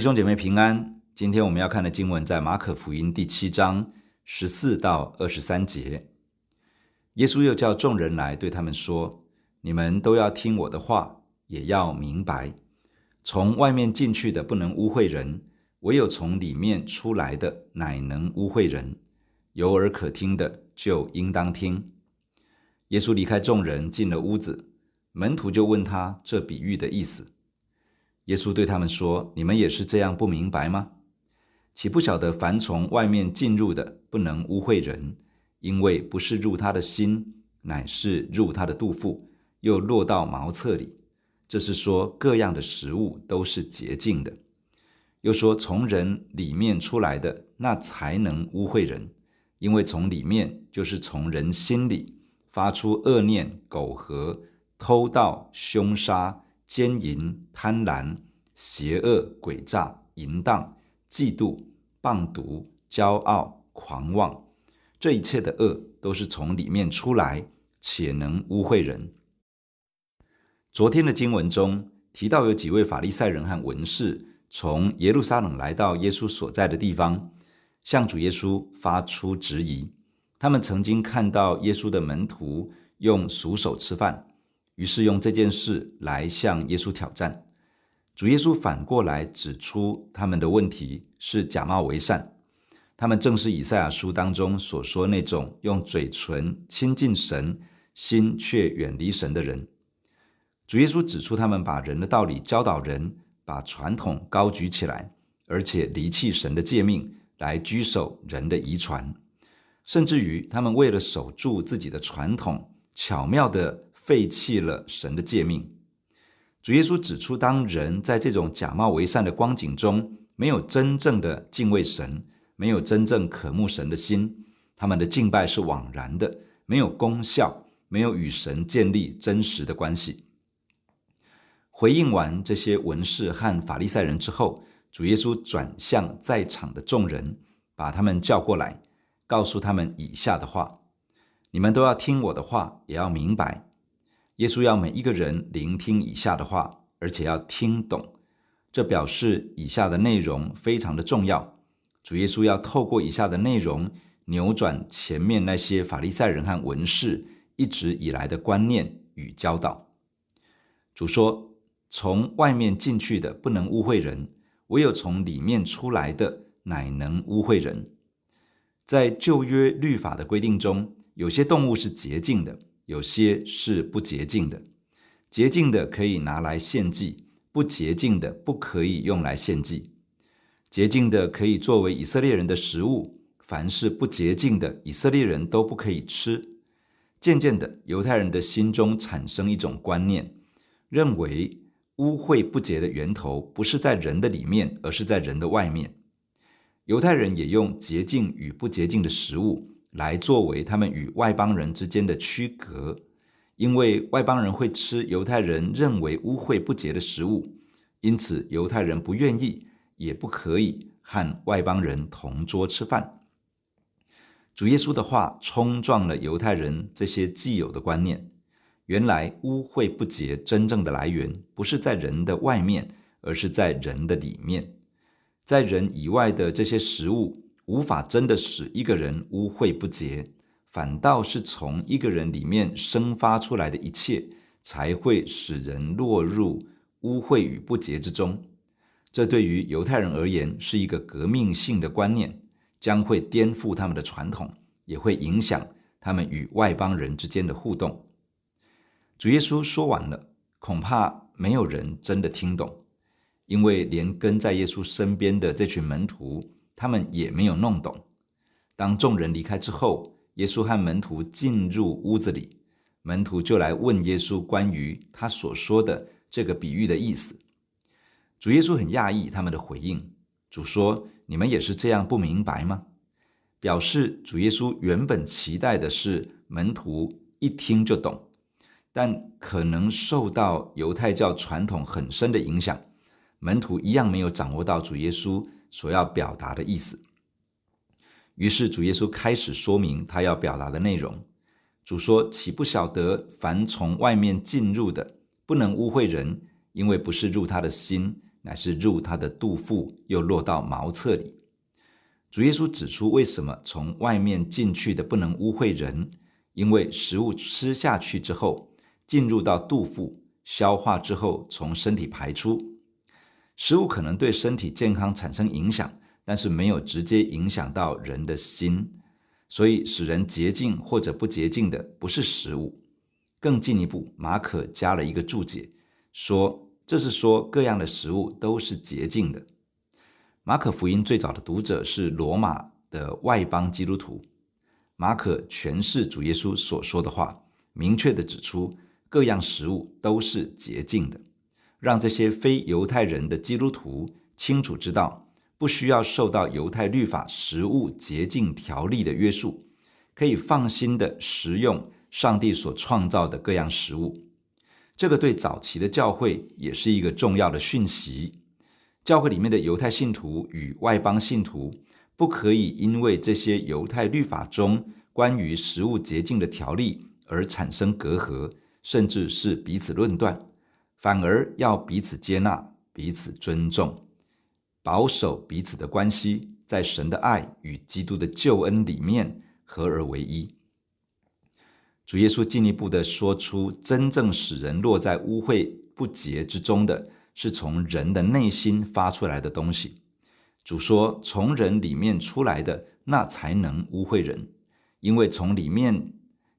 弟兄姐妹平安，今天我们要看的经文在马可福音第七章十四到二十三节。耶稣又叫众人来，对他们说：“你们都要听我的话，也要明白，从外面进去的不能污秽人，唯有从里面出来的，乃能污秽人。有耳可听的，就应当听。”耶稣离开众人，进了屋子，门徒就问他这比喻的意思。耶稣对他们说：“你们也是这样不明白吗？岂不晓得凡从外面进入的，不能污秽人，因为不是入他的心，乃是入他的肚腹，又落到茅厕里。这是说各样的食物都是洁净的。又说从人里面出来的，那才能污秽人，因为从里面就是从人心里发出恶念、苟合、偷盗、凶杀。”奸淫、贪婪、邪恶、诡诈、淫荡、嫉妒、棒毒、骄傲、狂妄，这一切的恶都是从里面出来，且能污秽人。昨天的经文中提到，有几位法利赛人和文士从耶路撒冷来到耶稣所在的地方，向主耶稣发出质疑。他们曾经看到耶稣的门徒用俗手吃饭。于是用这件事来向耶稣挑战，主耶稣反过来指出他们的问题是假冒为善，他们正是以赛亚书当中所说那种用嘴唇亲近神，心却远离神的人。主耶稣指出他们把人的道理教导人，把传统高举起来，而且离弃神的诫命来居守人的遗传，甚至于他们为了守住自己的传统，巧妙地。废弃了神的诫命。主耶稣指出，当人在这种假冒为善的光景中，没有真正的敬畏神，没有真正渴慕神的心，他们的敬拜是枉然的，没有功效，没有与神建立真实的关系。回应完这些文士和法利赛人之后，主耶稣转向在场的众人，把他们叫过来，告诉他们以下的话：你们都要听我的话，也要明白。耶稣要每一个人聆听以下的话，而且要听懂。这表示以下的内容非常的重要。主耶稣要透过以下的内容，扭转前面那些法利赛人和文士一直以来的观念与教导。主说：“从外面进去的不能污秽人，唯有从里面出来的，乃能污秽人。”在旧约律法的规定中，有些动物是洁净的。有些是不洁净的，洁净的可以拿来献祭，不洁净的不可以用来献祭。洁净的可以作为以色列人的食物，凡是不洁净的，以色列人都不可以吃。渐渐的，犹太人的心中产生一种观念，认为污秽不洁的源头不是在人的里面，而是在人的外面。犹太人也用洁净与不洁净的食物。来作为他们与外邦人之间的区隔，因为外邦人会吃犹太人认为污秽不洁的食物，因此犹太人不愿意也不可以和外邦人同桌吃饭。主耶稣的话冲撞了犹太人这些既有的观念，原来污秽不洁真正的来源不是在人的外面，而是在人的里面，在人以外的这些食物。无法真的使一个人污秽不洁，反倒是从一个人里面生发出来的一切，才会使人落入污秽与不洁之中。这对于犹太人而言是一个革命性的观念，将会颠覆他们的传统，也会影响他们与外邦人之间的互动。主耶稣说完了，恐怕没有人真的听懂，因为连跟在耶稣身边的这群门徒。他们也没有弄懂。当众人离开之后，耶稣和门徒进入屋子里，门徒就来问耶稣关于他所说的这个比喻的意思。主耶稣很讶异他们的回应。主说：“你们也是这样不明白吗？”表示主耶稣原本期待的是门徒一听就懂，但可能受到犹太教传统很深的影响，门徒一样没有掌握到主耶稣。所要表达的意思。于是主耶稣开始说明他要表达的内容。主说：“岂不晓得凡从外面进入的，不能污秽人，因为不是入他的心，乃是入他的肚腹，又落到茅厕里。主耶稣指出，为什么从外面进去的不能污秽人？因为食物吃下去之后，进入到肚腹，消化之后从身体排出。食物可能对身体健康产生影响，但是没有直接影响到人的心。所以，使人洁净或者不洁净的，不是食物。更进一步，马可加了一个注解，说这是说各样的食物都是洁净的。马可福音最早的读者是罗马的外邦基督徒。马可诠释主耶稣所说的话，明确地指出各样食物都是洁净的，让这些非犹太人的基督徒清楚知道。不需要受到犹太律法食物洁净条例的约束，可以放心的食用上帝所创造的各样食物。这个对早期的教会也是一个重要的讯息。教会里面的犹太信徒与外邦信徒不可以因为这些犹太律法中关于食物洁净的条例而产生隔阂，甚至是彼此论断，反而要彼此接纳、彼此尊重。保守彼此的关系，在神的爱与基督的救恩里面合而为一。主耶稣进一步的说出，真正使人落在污秽不洁之中的，是从人的内心发出来的东西。主说，从人里面出来的，那才能污秽人，因为从里面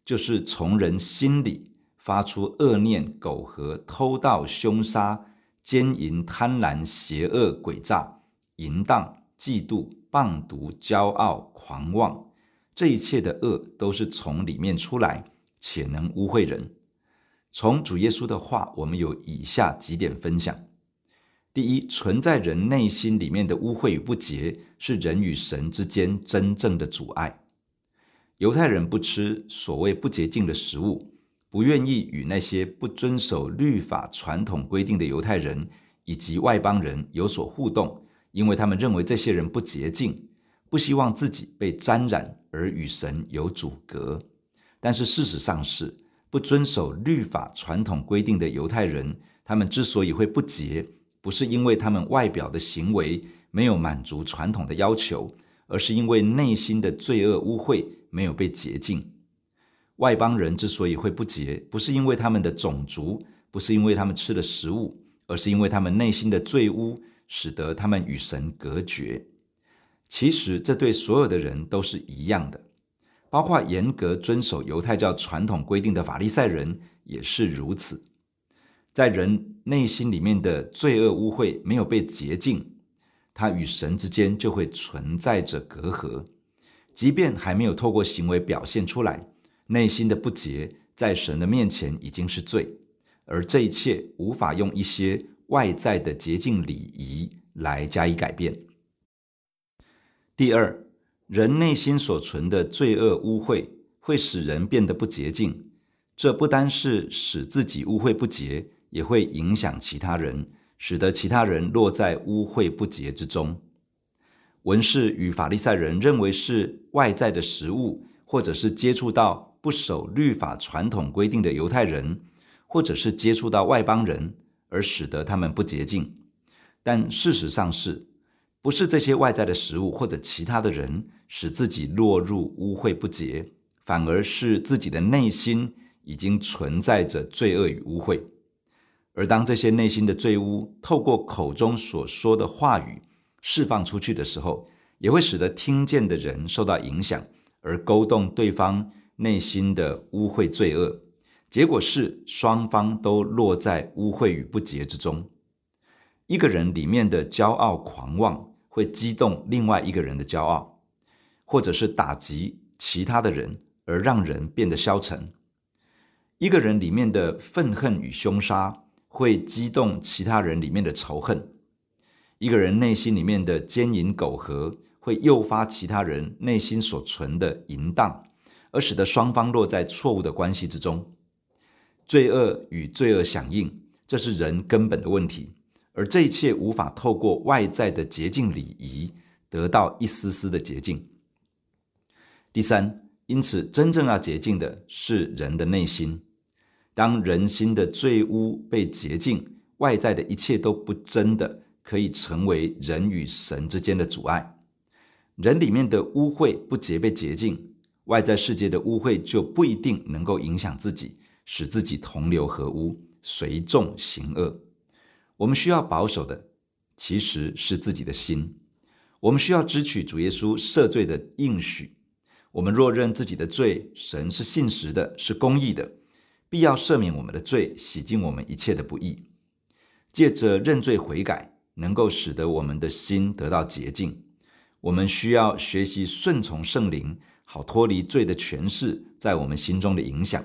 就是从人心里发出恶念、苟合、偷盗、凶杀。奸淫、贪婪、邪恶、诡诈、淫荡、嫉妒、谤毒、骄傲、狂妄，这一切的恶都是从里面出来，且能污秽人。从主耶稣的话，我们有以下几点分享：第一，存在人内心里面的污秽与不洁，是人与神之间真正的阻碍。犹太人不吃所谓不洁净的食物。不愿意与那些不遵守律法传统规定的犹太人以及外邦人有所互动，因为他们认为这些人不洁净，不希望自己被沾染而与神有阻隔。但是事实上是，不遵守律法传统规定的犹太人，他们之所以会不洁，不是因为他们外表的行为没有满足传统的要求，而是因为内心的罪恶污秽没有被洁净。外邦人之所以会不洁，不是因为他们的种族，不是因为他们吃的食物，而是因为他们内心的罪污，使得他们与神隔绝。其实这对所有的人都是一样的，包括严格遵守犹太教传统规定的法利赛人也是如此。在人内心里面的罪恶污秽没有被洁净，他与神之间就会存在着隔阂，即便还没有透过行为表现出来。内心的不洁，在神的面前已经是罪，而这一切无法用一些外在的洁净礼仪来加以改变。第二，人内心所存的罪恶污秽，会使人变得不洁净。这不单是使自己污秽不洁，也会影响其他人，使得其他人落在污秽不洁之中。文士与法利赛人认为是外在的食物，或者是接触到。不守律法传统规定的犹太人，或者是接触到外邦人，而使得他们不洁净。但事实上是，不是这些外在的食物或者其他的人使自己落入污秽不洁，反而是自己的内心已经存在着罪恶与污秽。而当这些内心的罪污透过口中所说的话语释放出去的时候，也会使得听见的人受到影响，而勾动对方。内心的污秽罪恶，结果是双方都落在污秽与不洁之中。一个人里面的骄傲狂妄，会激动另外一个人的骄傲，或者是打击其他的人，而让人变得消沉。一个人里面的愤恨与凶杀，会激动其他人里面的仇恨。一个人内心里面的奸淫苟合，会诱发其他人内心所存的淫荡。而使得双方落在错误的关系之中，罪恶与罪恶响应，这是人根本的问题。而这一切无法透过外在的洁净礼仪得到一丝丝的洁净。第三，因此真正要洁净的是人的内心。当人心的罪污被洁净，外在的一切都不真的可以成为人与神之间的阻碍。人里面的污秽不洁被洁净，外在世界的污秽就不一定能够影响自己，使自己同流合污，随众行恶。我们需要保守的，其实是自己的心。我们需要支取主耶稣赦罪的应许。我们若认自己的罪，神是信实的，是公义的，必要赦免我们的罪，洗净我们一切的不义。借着认罪悔改，能够使得我们的心得到洁净。我们需要学习顺从圣灵，好脱离罪的权势在我们心中的影响。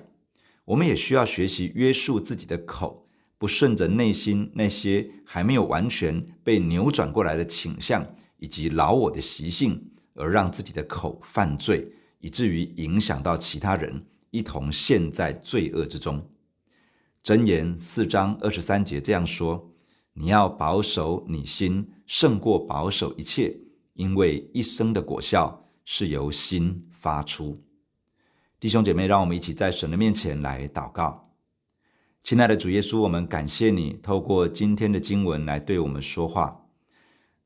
我们也需要学习约束自己的口，不顺着内心那些还没有完全被扭转过来的倾向以及老我的习性，而让自己的口犯罪，以至于影响到其他人，一同陷在罪恶之中。箴言四章二十三节这样说：“你要保守你心，胜过保守一切，因为一生的果效是由心发出。”弟兄姐妹，让我们一起在神的面前来祷告。亲爱的主耶稣，我们感谢你透过今天的经文来对我们说话。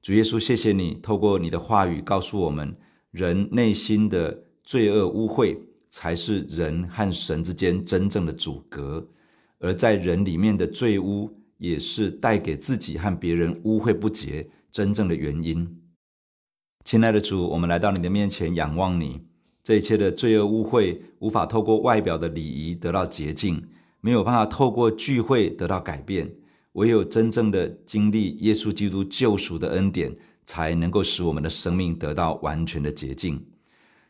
主耶稣，谢谢你透过你的话语告诉我们，人内心的罪恶污秽才是人和神之间真正的阻隔。而在人里面的罪污，也是带给自己和别人污秽不洁真正的原因。亲爱的主，我们来到你的面前仰望你，这一切的罪恶污秽无法透过外表的礼仪得到洁净，没有办法透过聚会得到改变，唯有真正的经历耶稣基督救赎的恩典，才能够使我们的生命得到完全的洁净。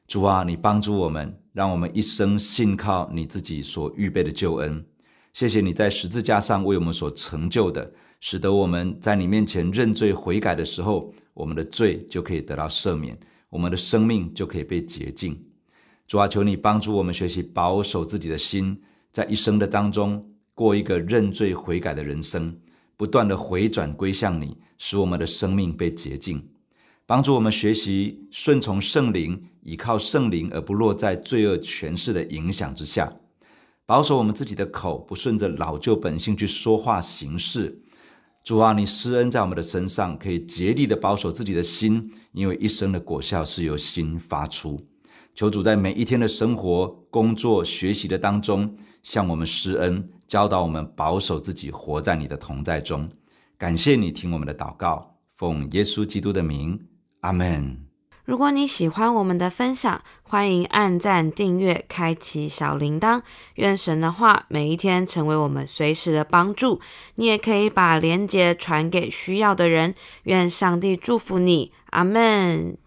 主啊，你帮助我们，让我们一生信靠你自己所预备的救恩。谢谢你在十字架上为我们所成就的，使得我们在你面前认罪悔改的时候，我们的罪就可以得到赦免，我们的生命就可以被洁净。主啊，求你帮助我们学习保守自己的心，在一生的当中过一个认罪悔改的人生，不断的回转归向你，使我们的生命被洁净。帮助我们学习顺从圣灵，依靠圣灵，而不落在罪恶权势的影响之下。保守我们自己的口，不顺着老旧本性去说话行事。主啊，你施恩在我们的身上，可以竭力的保守自己的心，因为一生的果效是由心发出。求主在每一天的生活、工作、学习的当中，向我们施恩，教导我们保守自己，活在你的同在中。感谢你听我们的祷告，奉耶稣基督的名，阿门。如果你喜欢我们的分享，欢迎按赞、订阅、开启小铃铛。愿神的话每一天成为我们随时的帮助。你也可以把连结传给需要的人。愿上帝祝福你，阿门。